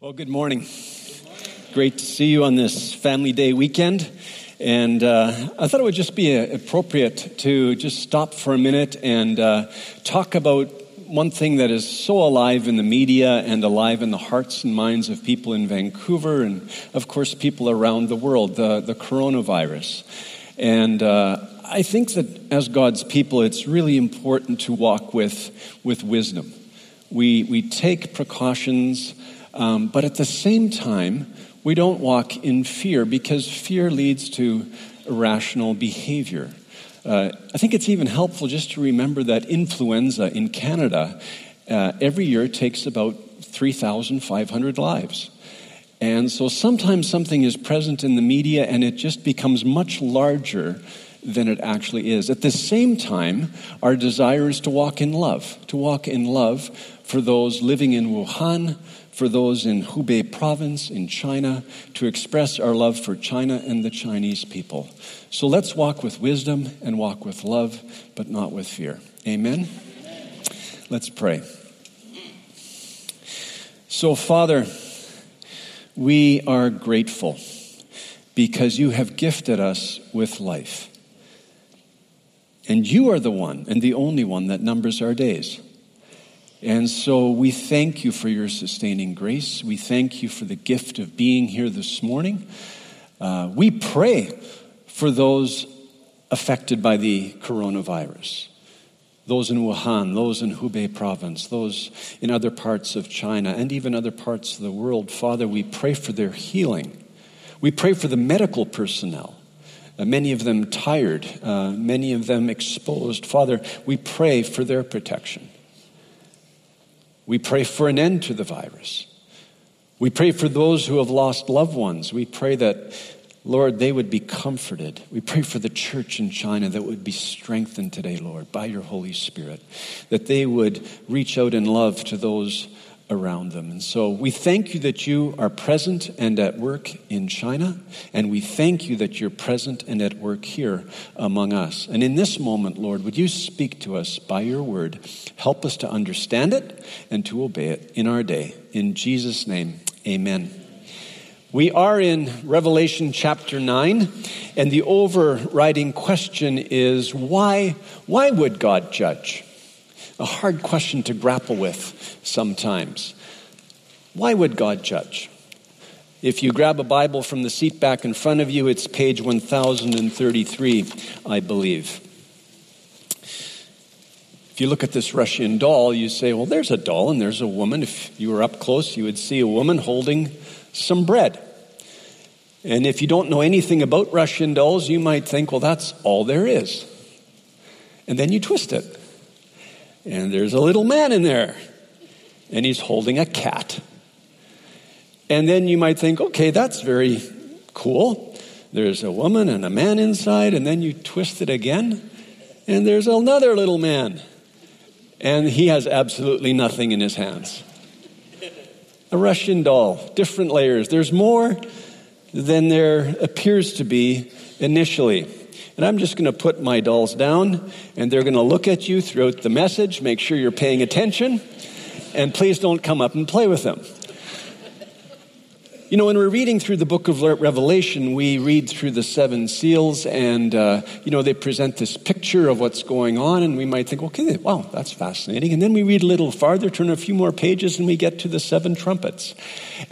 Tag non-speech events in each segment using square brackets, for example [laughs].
Well, good morning. Great to see you on this Family Day weekend. And uh, I thought it would just be uh, appropriate to just stop for a minute and uh, talk about one thing that is so alive in the media and alive in the hearts and minds of people in Vancouver and, of course, people around the world the, the coronavirus. And uh, I think that as God's people, it's really important to walk with, with wisdom. We, we take precautions. Um, but at the same time, we don't walk in fear because fear leads to irrational behavior. Uh, I think it's even helpful just to remember that influenza in Canada uh, every year takes about 3,500 lives. And so sometimes something is present in the media and it just becomes much larger than it actually is. At the same time, our desire is to walk in love, to walk in love for those living in Wuhan, for those in Hubei province in China to express our love for China and the Chinese people. So let's walk with wisdom and walk with love, but not with fear. Amen? Let's pray. So, Father, we are grateful because you have gifted us with life. And you are the one and the only one that numbers our days. And so we thank you for your sustaining grace. We thank you for the gift of being here this morning. Uh, we pray for those affected by the coronavirus those in Wuhan, those in Hubei province, those in other parts of China, and even other parts of the world. Father, we pray for their healing. We pray for the medical personnel. Uh, many of them tired, uh, many of them exposed. Father, we pray for their protection. We pray for an end to the virus. We pray for those who have lost loved ones. We pray that, Lord, they would be comforted. We pray for the church in China that would be strengthened today, Lord, by your Holy Spirit, that they would reach out in love to those around them. And so we thank you that you are present and at work in China, and we thank you that you're present and at work here among us. And in this moment, Lord, would you speak to us by your word? Help us to understand it and to obey it in our day. In Jesus' name, amen. We are in Revelation chapter 9, and the overriding question is why, why would God judge? A hard question to grapple with sometimes. Why would God judge? If you grab a Bible from the seat back in front of you, it's page 1033, I believe. If you look at this Russian doll, you say, well, there's a doll and there's a woman. If you were up close, you would see a woman holding some bread. And if you don't know anything about Russian dolls, you might think, well, that's all there is. And then you twist it and there's a little man in there, and he's holding a cat. And then you might think, okay, that's very cool. There's a woman and a man inside, and then you twist it again, and there's another little man, and he has absolutely nothing in his hands. A Russian doll, different layers. There's more than there appears to be initially. And I'm just going to put my dolls down, and they're going to look at you throughout the message, make sure you're paying attention, and please don't come up and play with them. You know, when we're reading through the book of Revelation, we read through the seven seals, and, uh, you know, they present this picture of what's going on, and we might think, okay, wow, that's fascinating. And then we read a little farther, turn a few more pages, and we get to the seven trumpets.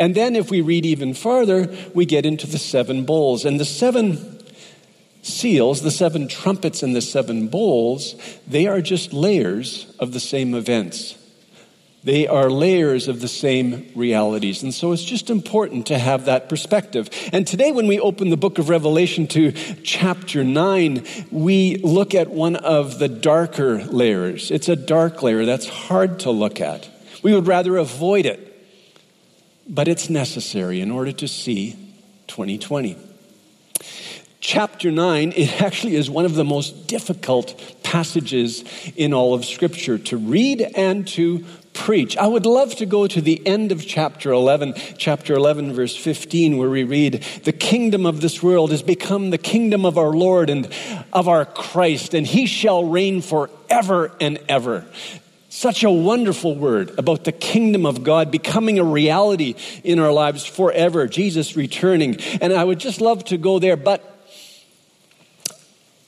And then if we read even farther, we get into the seven bowls. And the seven seals, the seven trumpets and the seven bowls, they are just layers of the same events. They are layers of the same realities. And so it's just important to have that perspective. And today, when we open the book of Revelation to chapter 9, we look at one of the darker layers. It's a dark layer that's hard to look at. We would rather avoid it, but it's necessary in order to see 2020 chapter 9, it [laughs] actually is one of the most difficult passages in all of Scripture to read and to preach. I would love to go to the end of chapter 11, chapter 11, verse 15, where we read, The kingdom of this world has become the kingdom of our Lord and of our Christ, and he shall reign forever and ever. Such a wonderful word about the kingdom of God becoming a reality in our lives forever, Jesus returning. And I would just love to go there, but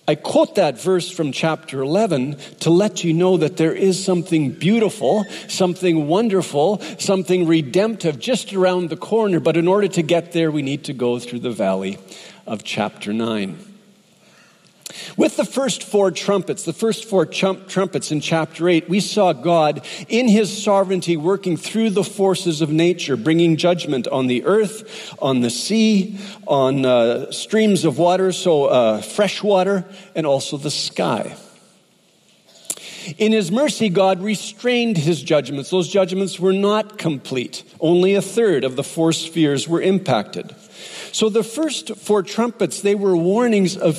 I quote that verse from chapter 11 to let you know that there is something beautiful, something wonderful, something redemptive just around the corner. But in order to get there, we need to go through the valley of chapter 9. With the first four trumpets, the first four trumpets in chapter 8, we saw God in his sovereignty working through the forces of nature, bringing judgment on the earth, on the sea, on uh, streams of water, so uh, fresh water, and also the sky. In his mercy, God restrained his judgments. Those judgments were not complete. Only a third of the four spheres were impacted. So the first four trumpets, they were warnings of,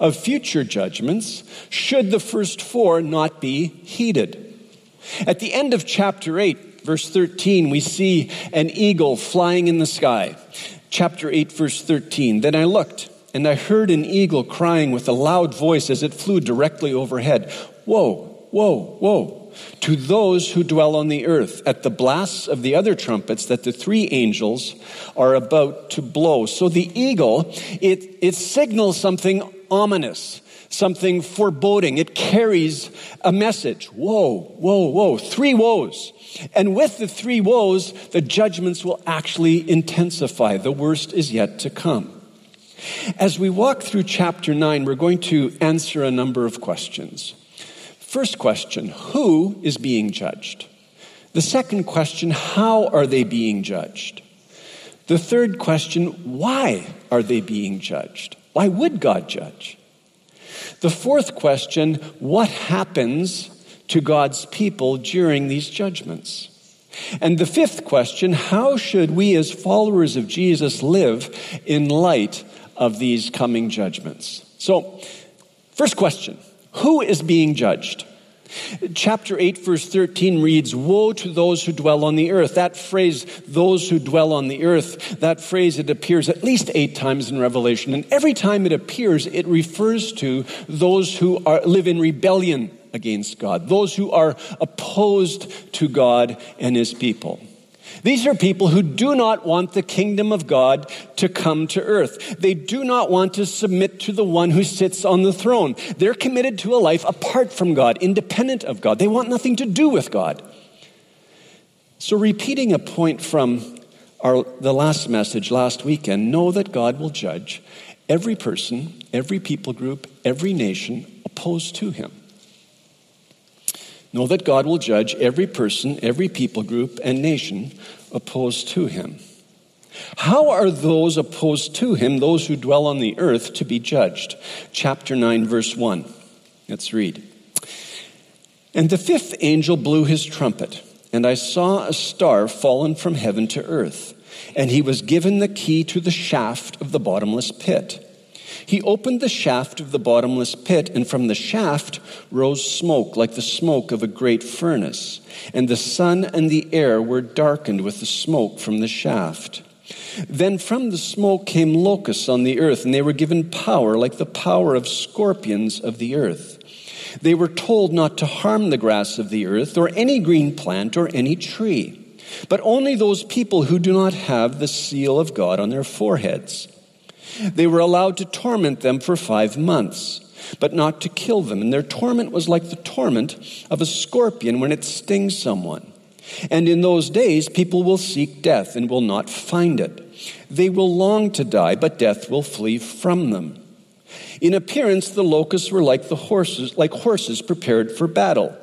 of future judgments should the first four not be heeded. At the end of chapter 8, verse 13, we see an eagle flying in the sky. Chapter 8, verse 13. Then I looked, and I heard an eagle crying with a loud voice as it flew directly overhead Whoa, whoa, whoa to those who dwell on the earth at the blasts of the other trumpets that the three angels are about to blow. So the eagle, it, it signals something ominous, something foreboding. It carries a message. Whoa, whoa, whoa. Three woes. And with the three woes, the judgments will actually intensify. The worst is yet to come. As we walk through chapter 9, we're going to answer a number of questions. First question Who is being judged? The second question How are they being judged? The third question Why are they being judged? Why would God judge? The fourth question What happens to God's people during these judgments? And the fifth question How should we, as followers of Jesus, live in light of these coming judgments? So, first question who is being judged? Chapter 8, verse 13 reads, Woe to those who dwell on the earth. That phrase, those who dwell on the earth, that phrase, it appears at least eight times in Revelation. And every time it appears, it refers to those who are, live in rebellion against God, those who are opposed to God and his people. These are people who do not want the kingdom of God to come to earth. They do not want to submit to the one who sits on the throne. They're committed to a life apart from God, independent of God. They want nothing to do with God. So, repeating a point from our, the last message last weekend, know that God will judge every person, every people group, every nation opposed to him. Know that God will judge every person, every people group, and nation opposed to him. How are those opposed to him, those who dwell on the earth, to be judged? Chapter 9, verse 1. Let's read. And the fifth angel blew his trumpet, and I saw a star fallen from heaven to earth, and he was given the key to the shaft of the bottomless pit. He opened the shaft of the bottomless pit, and from the shaft rose smoke like the smoke of a great furnace. And the sun and the air were darkened with the smoke from the shaft. Then from the smoke came locusts on the earth, and they were given power like the power of scorpions of the earth. They were told not to harm the grass of the earth, or any green plant, or any tree, but only those people who do not have the seal of God on their foreheads. They were allowed to torment them for five months, but not to kill them. And their torment was like the torment of a scorpion when it stings someone. And in those days, people will seek death and will not find it. They will long to die, but death will flee from them. In appearance, the locusts were like the horses, like horses prepared for battle.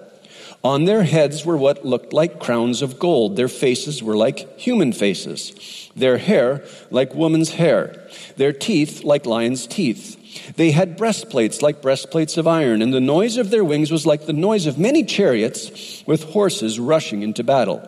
On their heads were what looked like crowns of gold. Their faces were like human faces. Their hair like woman's hair. Their teeth like lion's teeth. They had breastplates like breastplates of iron, and the noise of their wings was like the noise of many chariots with horses rushing into battle.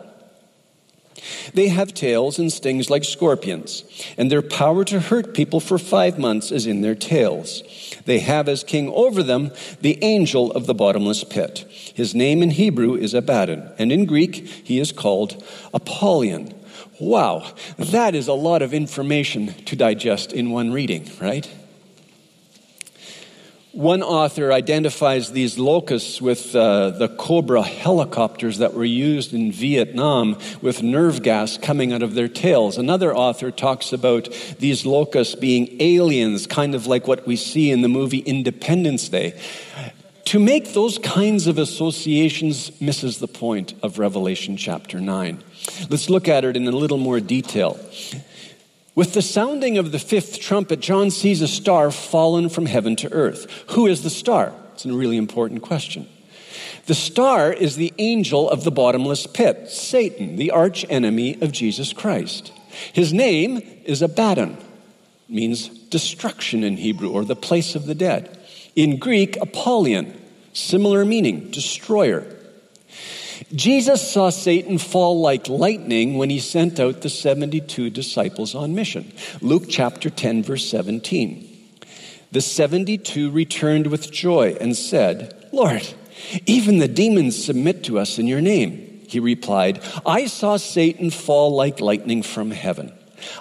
They have tails and stings like scorpions, and their power to hurt people for five months is in their tails. They have as king over them the angel of the bottomless pit. His name in Hebrew is Abaddon, and in Greek he is called Apollyon. Wow, that is a lot of information to digest in one reading, right? One author identifies these locusts with uh, the Cobra helicopters that were used in Vietnam with nerve gas coming out of their tails. Another author talks about these locusts being aliens, kind of like what we see in the movie Independence Day. To make those kinds of associations misses the point of Revelation chapter 9. Let's look at it in a little more detail. With the sounding of the fifth trumpet, John sees a star fallen from heaven to earth. Who is the star? It's a really important question. The star is the angel of the bottomless pit, Satan, the arch enemy of Jesus Christ. His name is Abaddon, means destruction in Hebrew, or the place of the dead. In Greek, Apollyon, similar meaning, destroyer. Jesus saw Satan fall like lightning when he sent out the 72 disciples on mission. Luke chapter 10, verse 17. The 72 returned with joy and said, Lord, even the demons submit to us in your name. He replied, I saw Satan fall like lightning from heaven.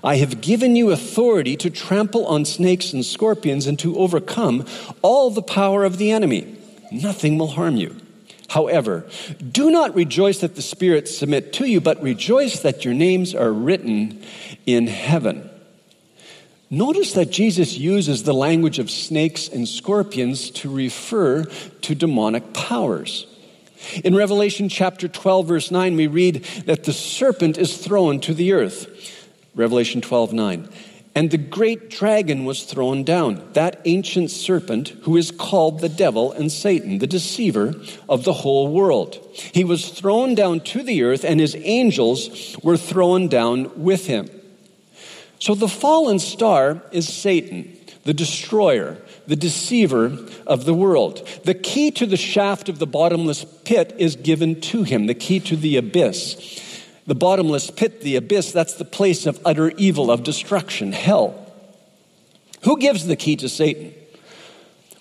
I have given you authority to trample on snakes and scorpions and to overcome all the power of the enemy. Nothing will harm you. However, do not rejoice that the spirits submit to you, but rejoice that your names are written in heaven. Notice that Jesus uses the language of snakes and scorpions to refer to demonic powers. In Revelation chapter 12, verse 9, we read that the serpent is thrown to the earth. Revelation 12, 9. And the great dragon was thrown down, that ancient serpent who is called the devil and Satan, the deceiver of the whole world. He was thrown down to the earth, and his angels were thrown down with him. So the fallen star is Satan, the destroyer, the deceiver of the world. The key to the shaft of the bottomless pit is given to him, the key to the abyss. The bottomless pit, the abyss, that's the place of utter evil, of destruction, hell. Who gives the key to Satan?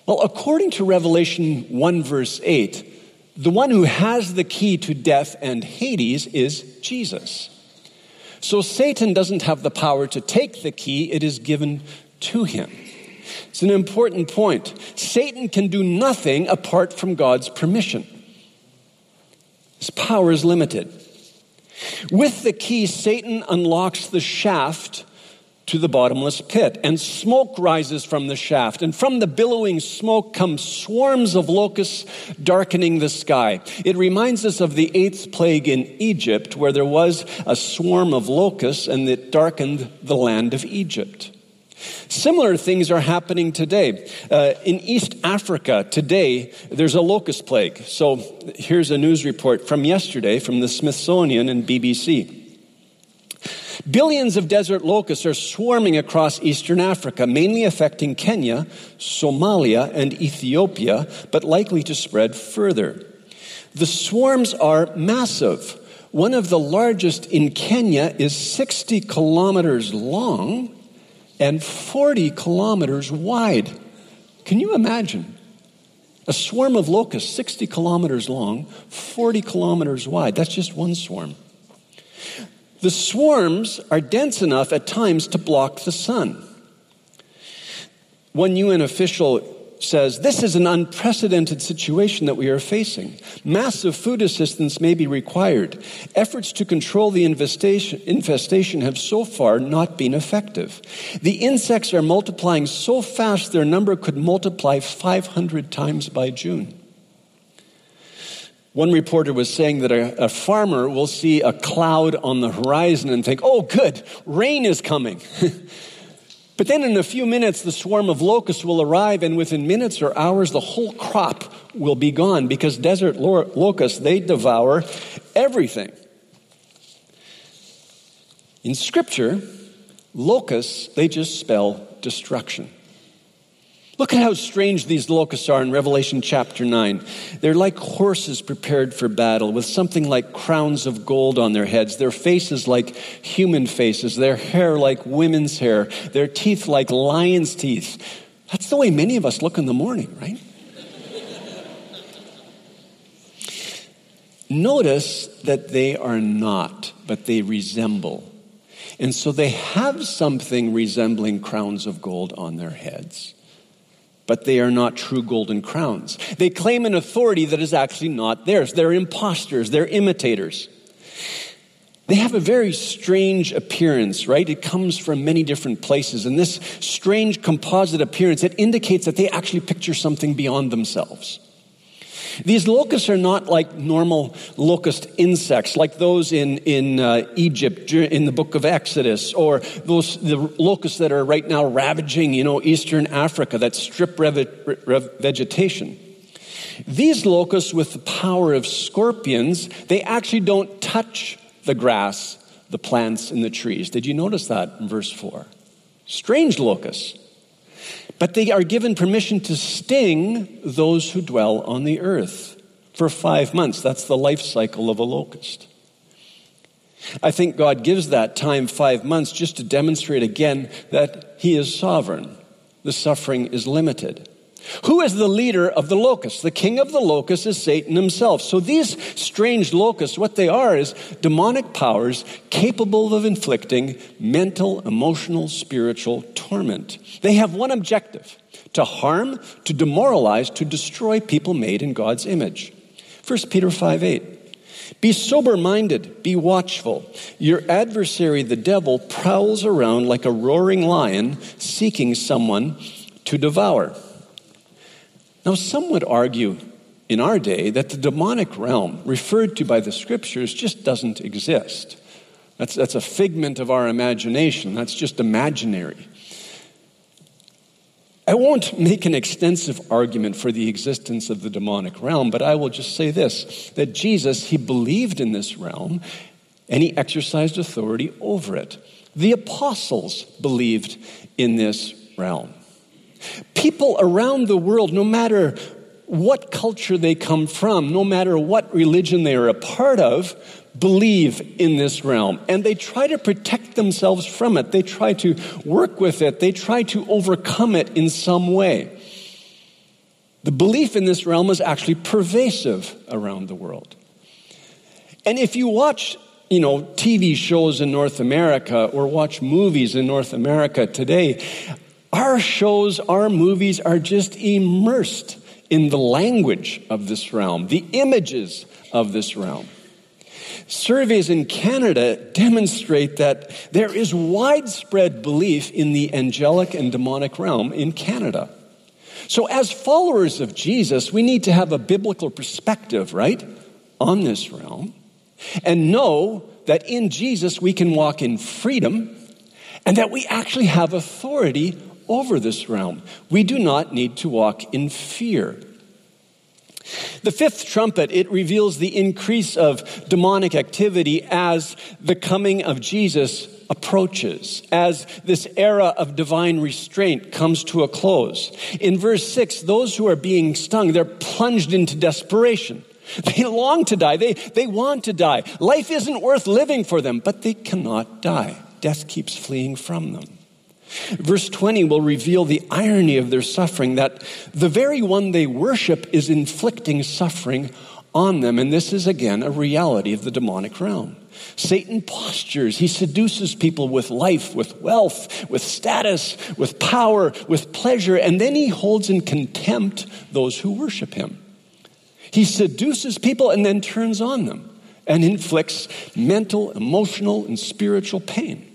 Well, according to Revelation 1, verse 8, the one who has the key to death and Hades is Jesus. So Satan doesn't have the power to take the key, it is given to him. It's an important point. Satan can do nothing apart from God's permission. His power is limited. With the key, Satan unlocks the shaft to the bottomless pit, and smoke rises from the shaft. And from the billowing smoke come swarms of locusts darkening the sky. It reminds us of the eighth plague in Egypt, where there was a swarm of locusts and it darkened the land of Egypt. Similar things are happening today. Uh, in East Africa today, there's a locust plague. So here's a news report from yesterday from the Smithsonian and BBC. Billions of desert locusts are swarming across eastern Africa, mainly affecting Kenya, Somalia, and Ethiopia, but likely to spread further. The swarms are massive. One of the largest in Kenya is 60 kilometers long and 40 kilometers wide. Can you imagine? A swarm of locusts, 60 kilometers long, 40 kilometers wide. That's just one swarm. The swarms are dense enough at times to block the sun. One UN official says this is an unprecedented situation that we are facing. Massive food assistance may be required. Efforts to control the infestation, infestation have so far not been effective. The insects are multiplying so fast their number could multiply 500 times by June. One reporter was saying that a, a, farmer will see a cloud on the horizon and think, oh, good, rain is coming. [laughs] But then in a few minutes, the swarm of locusts will arrive, and within minutes or hours, the whole crop will be gone because desert locusts, they devour everything. In Scripture, locusts, they just spell destruction. Look at how strange these locusts are in Revelation chapter 9. They're like horses prepared for battle, with something like crowns of gold on their heads, their faces like human faces, their hair like women's hair, their teeth like lion's teeth. That's the way many of us look in the morning, right? Notice that they are not, but they resemble. And so they have something resembling crowns of gold on their heads but they are not true golden crowns. They claim an authority that is actually not theirs. They're imposters, they're imitators. They have a very strange appearance, right? It comes from many different places. And this strange composite appearance, it indicates that they actually picture something beyond themselves. These locusts are not like normal locust insects, like those in, in uh, Egypt in the book of Exodus, or those the locusts that are right now ravaging, you know, eastern Africa that strip rev- rev- vegetation. These locusts, with the power of scorpions, they actually don't touch the grass, the plants, and the trees. Did you notice that in verse 4? Strange locusts. But they are given permission to sting those who dwell on the earth for five months. That's the life cycle of a locust. I think God gives that time, five months, just to demonstrate again that He is sovereign. The suffering is limited. Who is the leader of the locusts? The king of the locusts is Satan himself. So these strange locusts, what they are is demonic powers capable of inflicting mental, emotional, spiritual torment. They have one objective to harm, to demoralize, to destroy people made in God's image. 1 Peter 5 8. Be sober minded, be watchful. Your adversary, the devil, prowls around like a roaring lion seeking someone to devour. Now, some would argue in our day that the demonic realm referred to by the scriptures just doesn't exist. That's, that's a figment of our imagination, that's just imaginary. I won't make an extensive argument for the existence of the demonic realm, but I will just say this that Jesus, he believed in this realm and he exercised authority over it. The apostles believed in this realm. People around the world, no matter what culture they come from, no matter what religion they are a part of, believe in this realm. And they try to protect themselves from it. They try to work with it. They try to overcome it in some way. The belief in this realm is actually pervasive around the world. And if you watch, you know, TV shows in North America or watch movies in North America today, our shows, our movies are just immersed in the language of this realm, the images of this realm. Surveys in Canada demonstrate that there is widespread belief in the angelic and demonic realm in Canada. So, as followers of Jesus, we need to have a biblical perspective, right, on this realm and know that in Jesus we can walk in freedom and that we actually have authority over this realm. We do not need to walk in fear. The fifth trumpet, it reveals the increase of demonic activity as the coming of Jesus approaches, as this era of divine restraint comes to a close. In verse 6, those who are being stung, they're plunged into desperation. [laughs] They long to die. They, they want to die. Life isn't worth living for them, but they cannot die. Death keeps fleeing from them. Verse 20 will reveal the irony of their suffering that the very one they worship is inflicting suffering on them. And this is again a reality of the demonic realm. Satan postures, he seduces people with life, with wealth, with status, with power, with pleasure, and then he holds in contempt those who worship him. He seduces people and then turns on them and inflicts mental, emotional, and spiritual pain.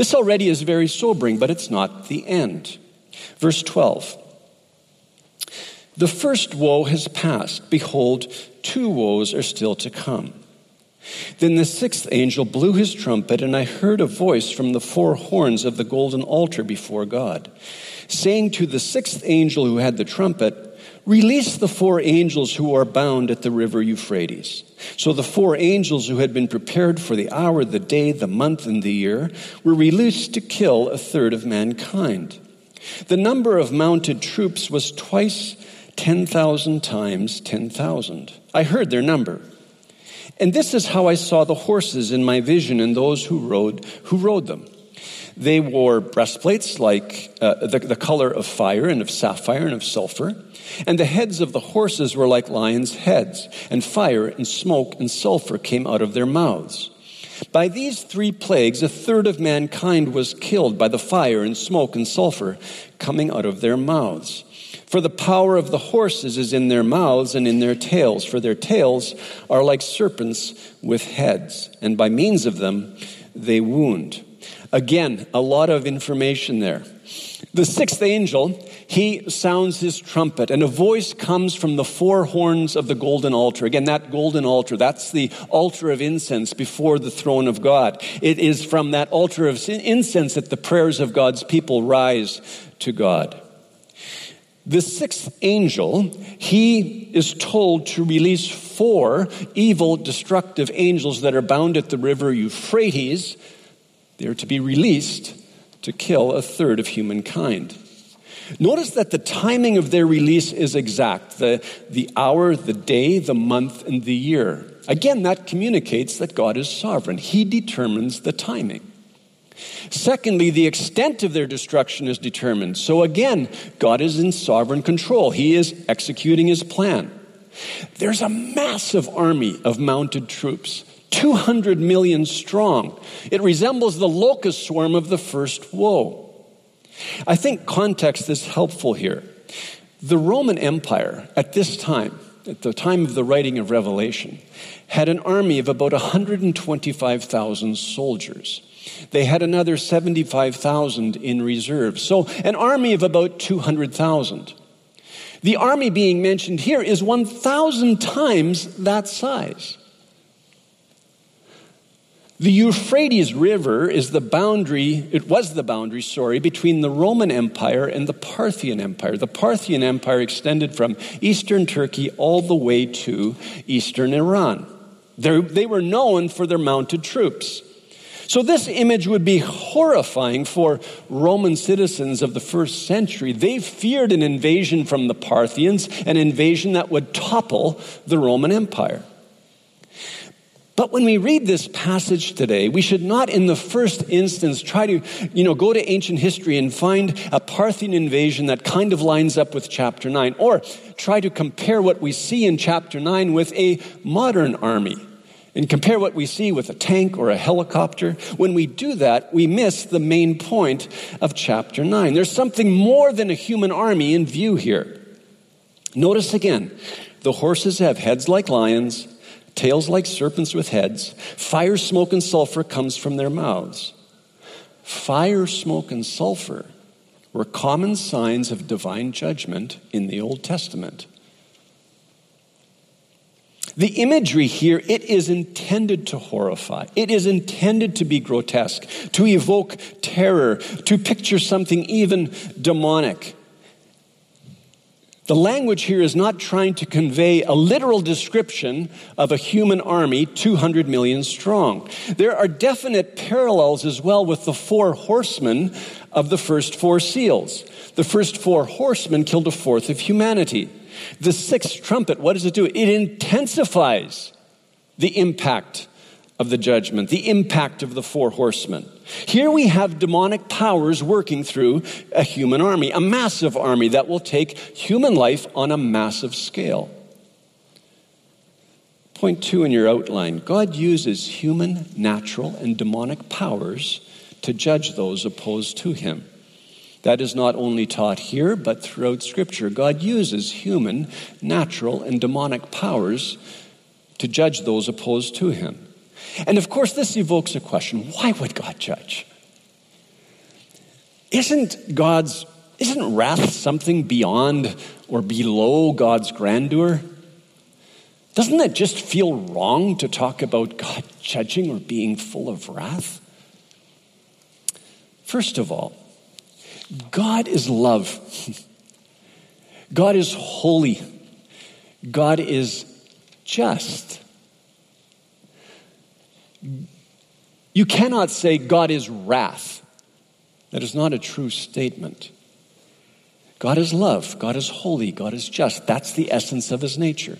This already is very sobering, but it's not the end. Verse 12 The first woe has passed. Behold, two woes are still to come. Then the sixth angel blew his trumpet, and I heard a voice from the four horns of the golden altar before God, saying to the sixth angel who had the trumpet, Release the four angels who are bound at the river Euphrates. So the four angels who had been prepared for the hour, the day, the month, and the year were released to kill a third of mankind. The number of mounted troops was twice 10,000 times 10,000. I heard their number. And this is how I saw the horses in my vision and those who rode, who rode them. They wore breastplates like uh, the, the color of fire and of sapphire and of sulfur. And the heads of the horses were like lions' heads, and fire and smoke and sulfur came out of their mouths. By these three plagues, a third of mankind was killed by the fire and smoke and sulfur coming out of their mouths. For the power of the horses is in their mouths and in their tails, for their tails are like serpents with heads, and by means of them they wound. Again, a lot of information there. The sixth angel, he sounds his trumpet, and a voice comes from the four horns of the golden altar. Again, that golden altar, that's the altar of incense before the throne of God. It is from that altar of incense that the prayers of God's people rise to God. The sixth angel, he is told to release four evil, destructive angels that are bound at the river Euphrates. They're to be released to kill a third of humankind. Notice that the timing of their release is exact the, the hour, the day, the month, and the year. Again, that communicates that God is sovereign. He determines the timing. Secondly, the extent of their destruction is determined. So again, God is in sovereign control, He is executing His plan. There's a massive army of mounted troops. 200 million strong. It resembles the locust swarm of the first woe. I think context is helpful here. The Roman Empire at this time, at the time of the writing of Revelation, had an army of about 125,000 soldiers. They had another 75,000 in reserve. So, an army of about 200,000. The army being mentioned here is 1,000 times that size. The Euphrates River is the boundary, it was the boundary, sorry, between the Roman Empire and the Parthian Empire. The Parthian Empire extended from eastern Turkey all the way to eastern Iran. They're, they were known for their mounted troops. So, this image would be horrifying for Roman citizens of the first century. They feared an invasion from the Parthians, an invasion that would topple the Roman Empire. But when we read this passage today, we should not in the first instance try to, you know, go to ancient history and find a Parthian invasion that kind of lines up with chapter 9 or try to compare what we see in chapter 9 with a modern army and compare what we see with a tank or a helicopter. When we do that, we miss the main point of chapter 9. There's something more than a human army in view here. Notice again, the horses have heads like lions tails like serpents with heads. Fire, smoke, and sulfur comes from their mouths. Fire, smoke, and sulfur were common signs of divine judgment in the Old Testament. The imagery here, it is intended to horrify. It is intended to be grotesque, to evoke terror, to picture something even demonic. The language here is not trying to convey a literal description of a human army 200 million strong. There are definite parallels as well with the four horsemen of the first four seals. The first four horsemen killed a fourth of humanity. The sixth trumpet, what does it do? It intensifies the impact of the judgment, the impact of the four horsemen. Here we have demonic powers working through a human army, a massive army that will take human life on a massive scale. Point two in your outline God uses human, natural, and demonic powers to judge those opposed to him. That is not only taught here, but throughout Scripture. God uses human, natural, and demonic powers to judge those opposed to him. And of course, this evokes a question why would God judge? Isn't God's, isn't wrath something beyond or below God's grandeur? Doesn't that just feel wrong to talk about God judging or being full of wrath? First of all, God is love. [laughs] God is holy. God is just. You cannot say God is wrath. That is not a true statement. God is love. God is holy. God is just. That's the essence of his nature.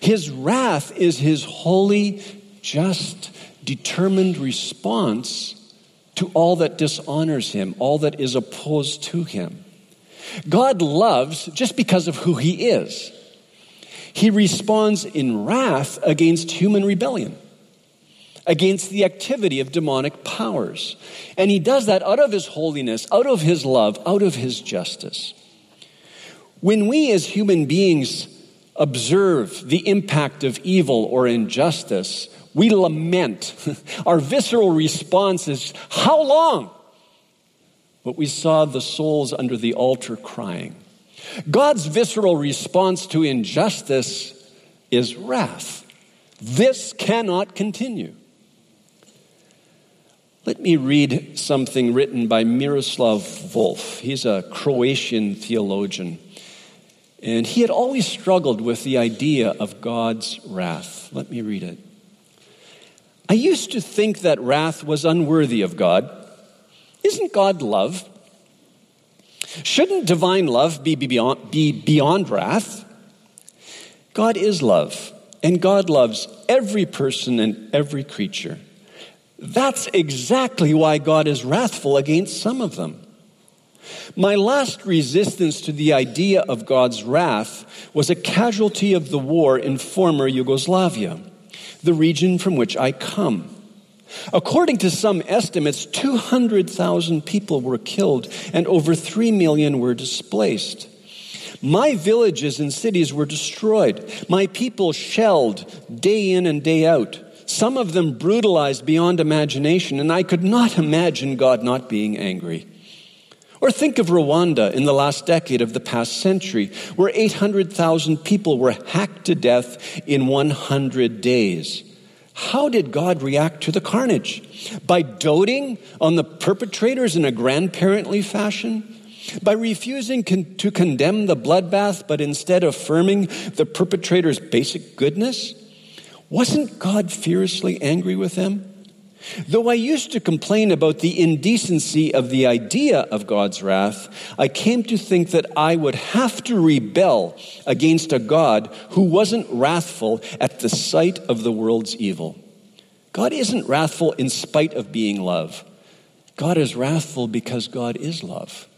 His wrath is his holy, just, determined response to all that dishonors him, all that is opposed to him. God loves just because of who he is. He responds in wrath against human rebellion against the activity of demonic powers. And he does that out of his holiness, out of his love, out of his justice. When we as human beings observe the impact of evil or injustice, we lament. [laughs] Our visceral response is, How long? But we saw the souls under the altar crying. God's visceral response to injustice is wrath. This cannot continue. Let me read something written by Miroslav Volf. He's a Croatian theologian. And he had always struggled with the idea of God's wrath. Let me read it. I used to think that wrath was unworthy of God. Isn't God love? Shouldn't divine love be beyond, be beyond wrath? God is love, and God loves every person and every creature. That's exactly why God is wrathful against some of them. My last resistance to the idea of God's wrath was a casualty of the war in former Yugoslavia, the region from which I come. According to some estimates, 200,000 people were killed and over 3 million were displaced. My villages and cities were destroyed. My people shelled day in and day out. Some of them brutalized beyond imagination, and I could not imagine God not being angry. Or think of Rwanda in the last decade of the past century, where 800,000 people were hacked to death in 100 days. How did God react to the carnage? By doting on the perpetrators in a grandparently fashion? By refusing con- to condemn the bloodbath, but instead affirming the perpetrator's basic goodness? Wasn't God fiercely angry with them? Though I used to complain about the indecency of the idea of God's wrath, I came to think that I would have to rebel against a God who wasn't wrathful at the sight of the world's evil. God isn't wrathful in spite of being love. God is wrathful because God is love.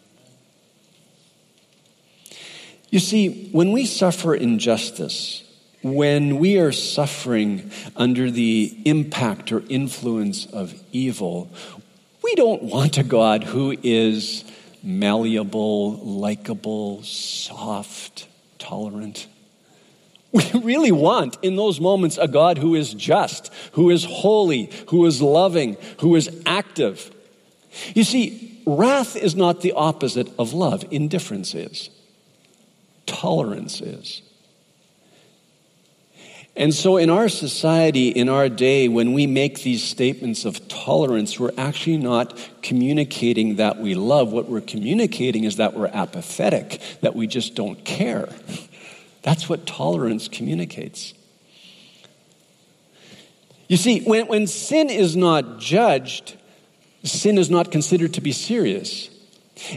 You see, when we suffer injustice, when we are suffering under the impact or influence of evil, we don't want a God who is malleable, likable, soft, tolerant. We really want, in those moments, a God who is just, who is holy, who is loving, who is active. You see, wrath is not the opposite of love, indifference is, tolerance is. And so, in our society, in our day, when we make these statements of tolerance, we're actually not communicating that we love. What we're communicating is that we're apathetic, that we just don't care. [laughs] That's what tolerance communicates. You see, when, when sin is not judged, sin is not considered to be serious.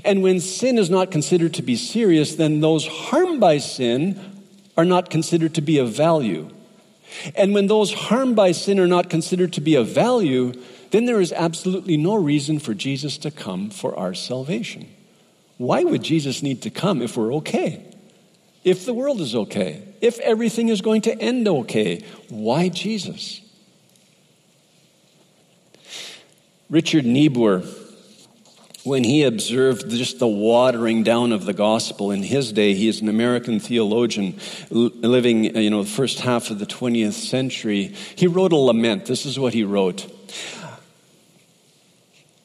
And when sin is not considered to be serious, then those harmed by sin are not considered to be of value. And when those harmed by sin are not considered to be of value, then there is absolutely no reason for Jesus to come for our salvation. Why would Jesus need to come if we're okay? If the world is okay? If everything is going to end okay? Why Jesus? Richard Niebuhr when he observed just the watering down of the gospel in his day. He is an American theologian living, uh, you know, the first half of the 20th century. He wrote a lament. This is what he wrote.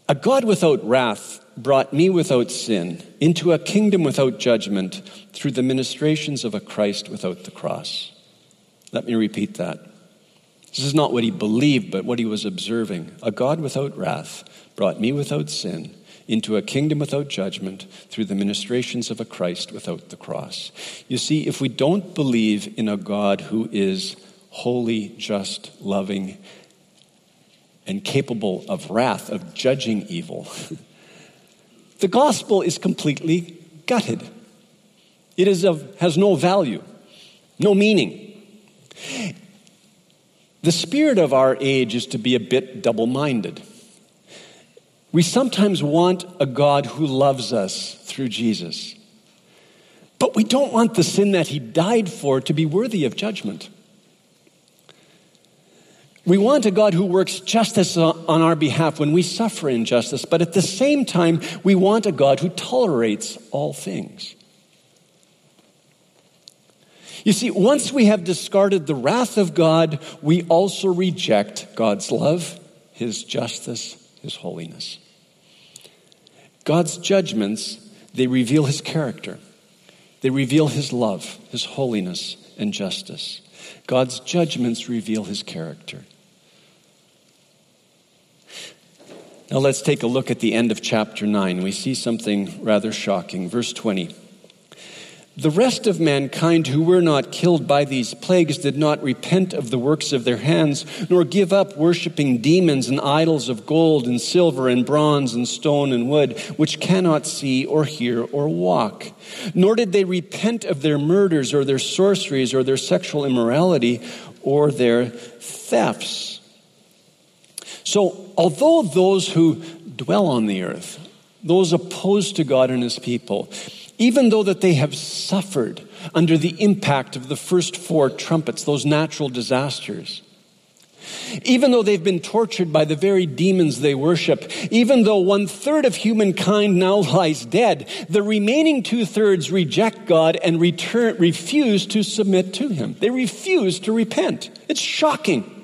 A God without wrath brought me without sin into a kingdom without judgment through the ministrations of a Christ without the cross. Let me repeat that. This is not what he believed, but what he was observing. A God without wrath brought me without sin into a kingdom without judgment through the ministrations of a Christ without the cross. You see, if we don't believe in a God who is holy, just, loving, and capable of wrath, of judging evil, [laughs] the gospel is completely gutted. It is of, has no value, no meaning. The spirit of our age is to be a bit double minded. We sometimes want a God who loves us through Jesus, but we don't want the sin that he died for to be worthy of judgment. We want a God who works justice on our behalf when we suffer injustice, but at the same time, we want a God who tolerates all things. You see, once we have discarded the wrath of God, we also reject God's love, His justice, His holiness. God's judgments, they reveal His character. They reveal His love, His holiness, and justice. God's judgments reveal His character. Now let's take a look at the end of chapter 9. We see something rather shocking. Verse 20. The rest of mankind who were not killed by these plagues did not repent of the works of their hands, nor give up worshiping demons and idols of gold and silver and bronze and stone and wood, which cannot see or hear or walk. Nor did they repent of their murders or their sorceries or their sexual immorality or their thefts. So, although those who dwell on the earth, those opposed to God and his people, even though that they have suffered under the impact of the first four trumpets, those natural disasters, even though they've been tortured by the very demons they worship, even though one third of humankind now [laughs] lies dead, the remaining two thirds reject God and return, refuse to submit to Him. They refuse to repent. It's shocking.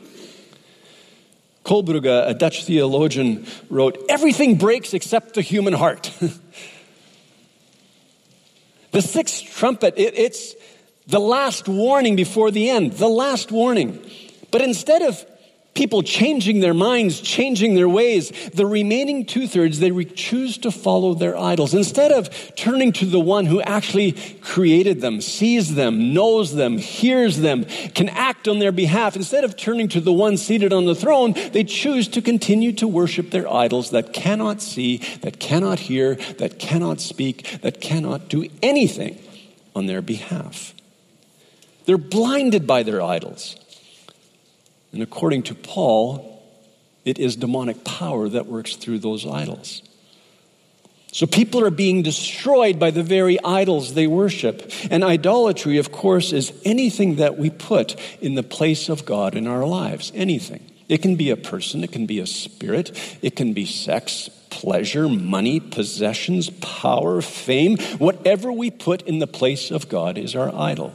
Kohlbrugge, a Dutch theologian, wrote, Everything breaks except the human heart. [laughs] the sixth trumpet, it, it's the last warning before the end, the last warning. But instead of people changing their minds, changing their ways. The remaining two thirds, they re- choose to follow their idols. Instead of turning to the one who actually created them, sees them, knows them, hears them, can act on their behalf, instead of turning to the one seated on the throne, they choose to continue to worship their idols that cannot see, that cannot hear, that cannot speak, that cannot do anything on their behalf. They're blinded by their idols. And according to Paul, it is demonic power that works through those idols. So people are being destroyed by the very idols they worship. And idolatry, of course, is anything that we put in the place of God in our lives. Anything. It can be a person, it can be a spirit, it can be sex, pleasure, money, possessions, power, fame. Whatever we put in the place of God is our idol.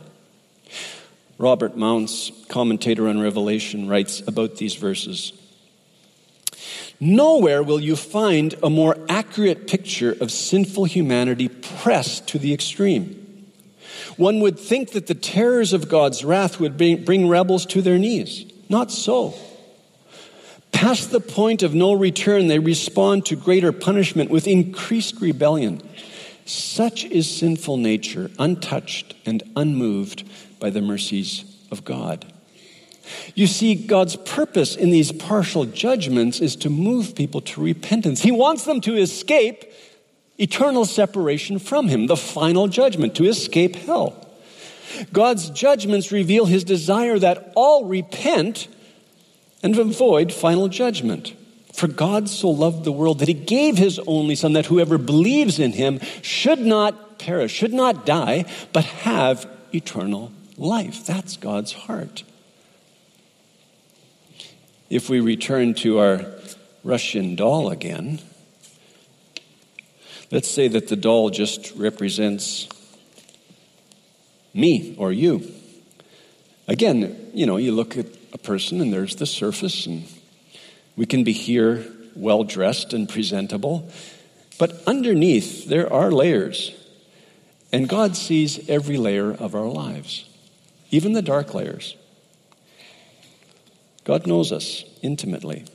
Robert Mounce, commentator on Revelation, writes about these verses. Nowhere will you find a more accurate picture of sinful humanity pressed to the extreme. One would think that the terrors of God's wrath would bring rebels to their knees. Not so. Past the point of no return, they respond to greater punishment with increased rebellion. Such is sinful nature, untouched and unmoved by the mercies of God. You see, God's purpose in these partial judgments is to move people to repentance. He wants them to escape eternal separation from Him, the final judgment, to escape hell. God's judgments reveal His desire that all repent and avoid final judgment. For God so loved the world that He gave His only Son, that whoever believes in Him should not perish, should not die, but have eternal life. That's God's heart. If we return to our Russian doll again, let's say that the doll just represents me or you. Again, you know, you look at a person and there's the surface, and we can be here well dressed and presentable, but underneath there are layers. And God sees every layer of our lives even the dark layers. God knows us intimately.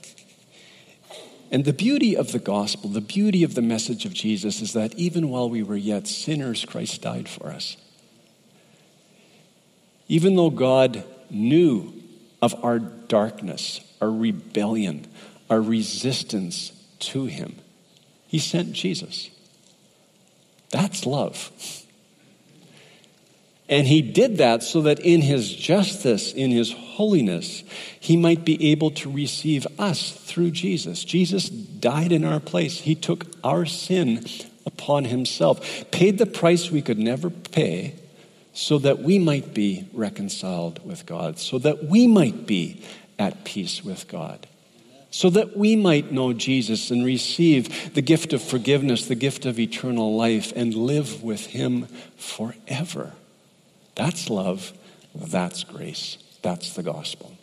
And the beauty of the gospel, the beauty of the message of Jesus is that even while we were yet sinners, Christ died for us. Even though God knew of our darkness, our rebellion, our resistance to Him, He sent Jesus. That's love. And he did that so that in his justice, in his holiness, he might be able to receive us through Jesus. Jesus died in our place. He took our sin upon himself, paid the price we could never pay, so that we might be reconciled with God, so that we might be at peace with God. So that we might know Jesus and receive the gift of forgiveness, the gift of eternal life, and live with Him forever. That's love. That's grace. That's the gospel.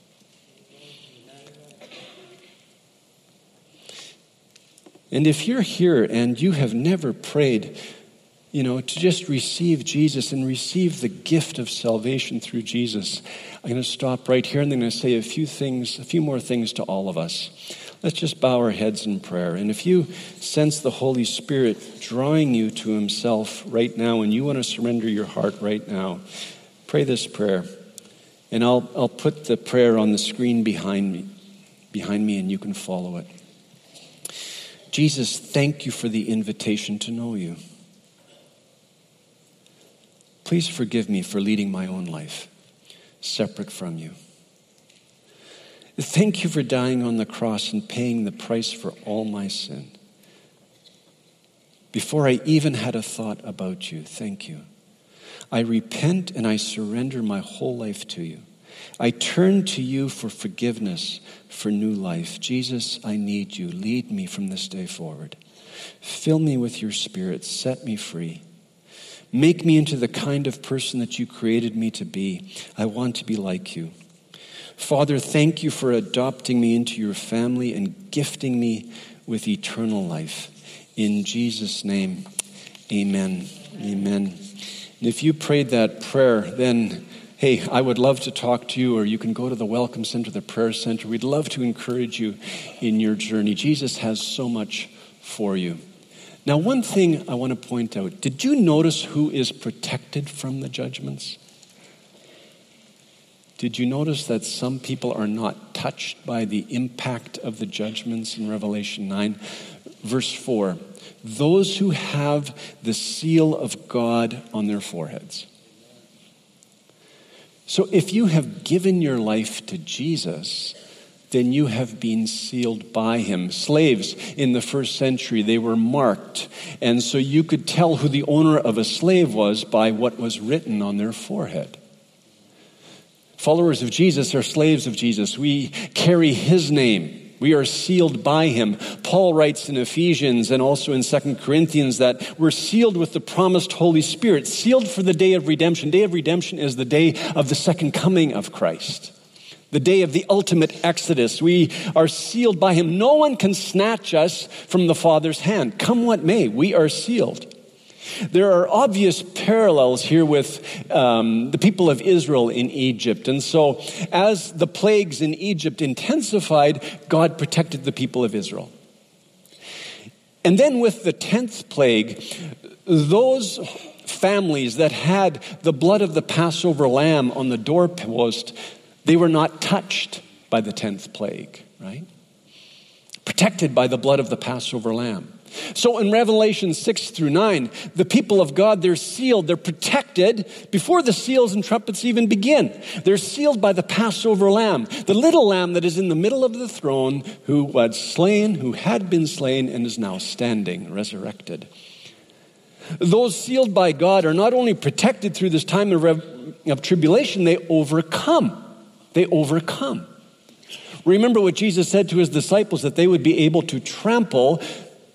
And if you're here and you have never prayed, you know, to just receive Jesus and receive the gift of salvation through Jesus, I'm going to stop right here and I'm going to say a few things, a few more things to all of us. Let's just bow our heads in prayer. And if you sense the Holy Spirit drawing you to Himself right now and you want to surrender your heart right now, pray this prayer. And I'll, I'll put the prayer on the screen behind me, behind me, and you can follow it. Jesus, thank you for the invitation to know you. Please forgive me for leading my own life separate from you. Thank you for dying on the cross and paying the price for all my sin. Before I even had a thought about you, thank you. I repent and I surrender my whole life to you. I turn to you for forgiveness, for new life. Jesus, I need you. Lead me from this day forward. Fill me with your spirit. Set me free. Make me into the kind of person that you created me to be. I want to be like you. Father, thank you for adopting me into your family and gifting me with eternal life. In Jesus' name, amen. Amen. And if you prayed that prayer, then hey, I would love to talk to you, or you can go to the Welcome Center, the Prayer Center. We'd love to encourage you in your journey. Jesus has so much for you. Now, one thing I want to point out did you notice who is protected from the judgments? Did you notice that some people are not touched by the impact of the judgments in Revelation 9? Verse 4 Those who have the seal of God on their foreheads. So if you have given your life to Jesus, then you have been sealed by him. Slaves in the first century, they were marked. And so you could tell who the owner of a slave was by what was written on their forehead. Followers of Jesus are slaves of Jesus. We carry his name. We are sealed by him. Paul writes in Ephesians and also in 2 Corinthians that we're sealed with the promised Holy Spirit, sealed for the day of redemption. Day of redemption is the day of the second coming of Christ. The day of the ultimate exodus. We are sealed by him. No one can snatch us from the Father's hand. Come what may, we are sealed. There are obvious parallels here with um, the people of Israel in Egypt. And so, as the plagues in Egypt intensified, God protected the people of Israel. And then, with the 10th plague, those families that had the blood of the Passover lamb on the doorpost, they were not touched by the 10th plague, right? Protected by the blood of the Passover lamb. So in Revelation 6 through 9, the people of God, they're sealed, they're protected before the seals and trumpets even begin. They're sealed by the Passover lamb, the little lamb that is in the middle of the throne, who was slain, who had been slain, and is now standing, resurrected. Those sealed by God are not only protected through this time of, of tribulation, they overcome. They overcome. Remember what Jesus said to his disciples that they would be able to trample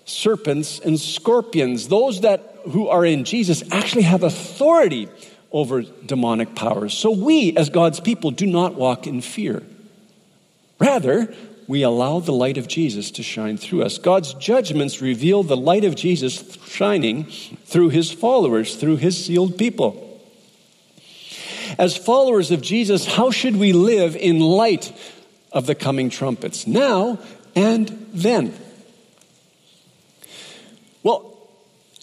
serpents and scorpions. Those that who are in Jesus actually have authority over demonic powers. So we, as God's people, do not walk in fear. Rather, we allow the light of Jesus to shine through us. God's judgments reveal the light of Jesus shining through his followers, through his sealed people. As followers of Jesus, how should we live in light of the coming trumpets? Now and then. Well,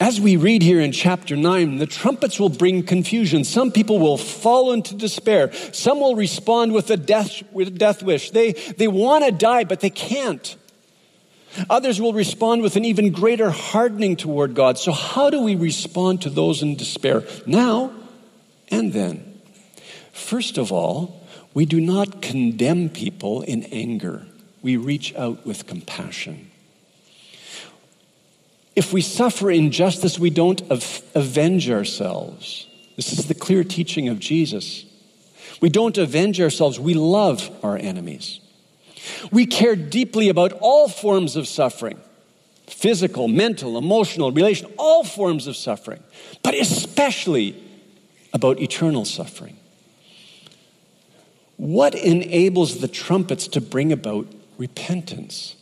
as we read here in chapter 9, the trumpets will bring confusion. Some people will fall into despair. Some will respond with a death, with a death wish. They, they want to die, but they can't. Others will respond with an even greater hardening toward God. So, how do we respond to those in despair? Now and then. First of all, we do not condemn people in anger, we reach out with compassion. If we suffer injustice, we don't avenge ourselves. This is the clear teaching of Jesus. We don't avenge ourselves, we love our enemies. We care deeply about all forms of suffering physical, mental, emotional, relational, all forms of suffering, but especially about eternal suffering. What enables the trumpets to bring about repentance?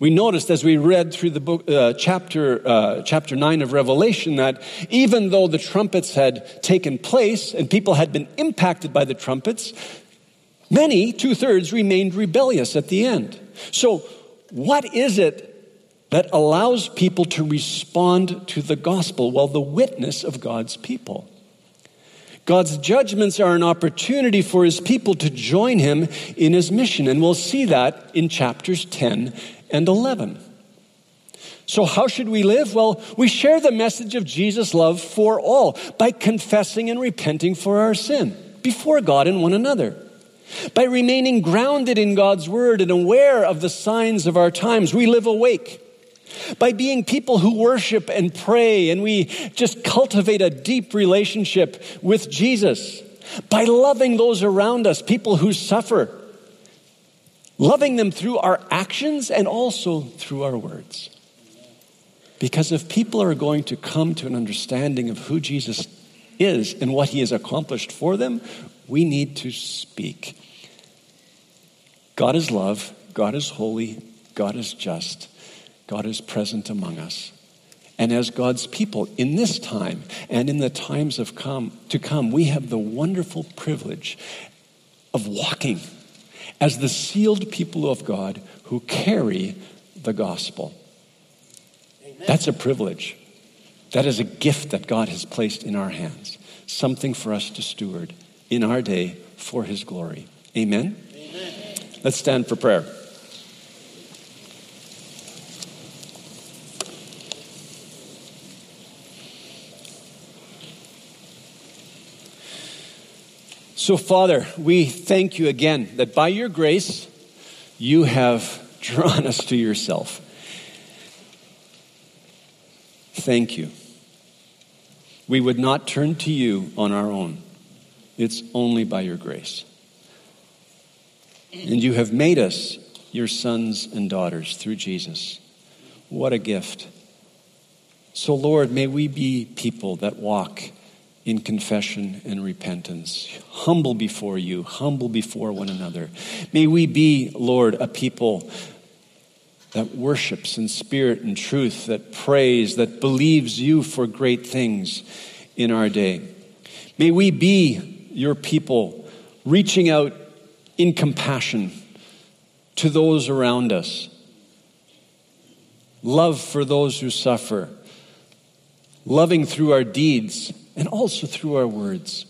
We noticed as we read through the book, uh, chapter, uh, chapter 9 of Revelation, that even though the trumpets had taken place and people had been impacted by the trumpets, many, two thirds, remained rebellious at the end. So, what is it that allows people to respond to the gospel? Well, the witness of God's people. God's judgments are an opportunity for his people to join him in his mission, and we'll see that in chapters 10 and 11. So, how should we live? Well, we share the message of Jesus' love for all by confessing and repenting for our sin before God and one another. By remaining grounded in God's word and aware of the signs of our times, we live awake by being people who worship and pray, and we just cultivate a deep relationship with Jesus. By loving those around us, people who suffer, loving them through our actions and also through our words. Because if people are going to come to an understanding of who Jesus is and what he has accomplished for them, we need to speak. God is love, God is holy, God is just. God is present among us. And as God's people in this time and in the times of come, to come, we have the wonderful privilege of walking as the sealed people of God who carry the gospel. Amen. That's a privilege. That is a gift that God has placed in our hands, something for us to steward in our day for his glory. Amen. Amen. Let's stand for prayer. So, Father, we thank you again that by your grace, you have [laughs] drawn us to yourself. Thank you. We would not turn to you on our own. It's only by your grace. And you have made us your sons and daughters through Jesus. What a gift. So, Lord, may we be people that walk in confession and repentance. Humble before you, humble before one another. May we be, Lord, a people that worships in spirit and truth, that prays, that believes you for great things in our day. May we be your people reaching out in compassion to those around us, love for those who suffer, loving through our deeds and also through our words.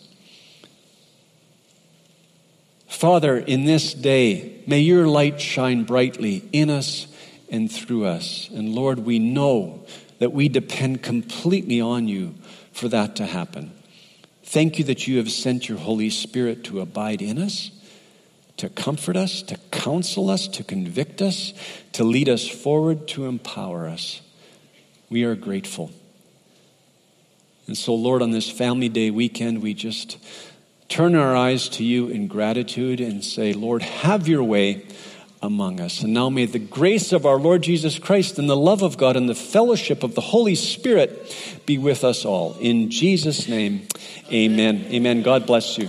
Father, in this day, may your light shine brightly in us and through us. And Lord, we know that we depend completely on you for that to happen. Thank you that you have sent your Holy Spirit to abide in us, to comfort us, to counsel us, to convict us, to lead us forward, to empower us. We are grateful. And so, Lord, on this Family Day weekend, we just turn our eyes to you in gratitude and say, Lord, have your way among us. And now may the grace of our Lord Jesus Christ and the love of God and the fellowship of the Holy Spirit be with us all. In Jesus' name, amen. Amen. God bless you.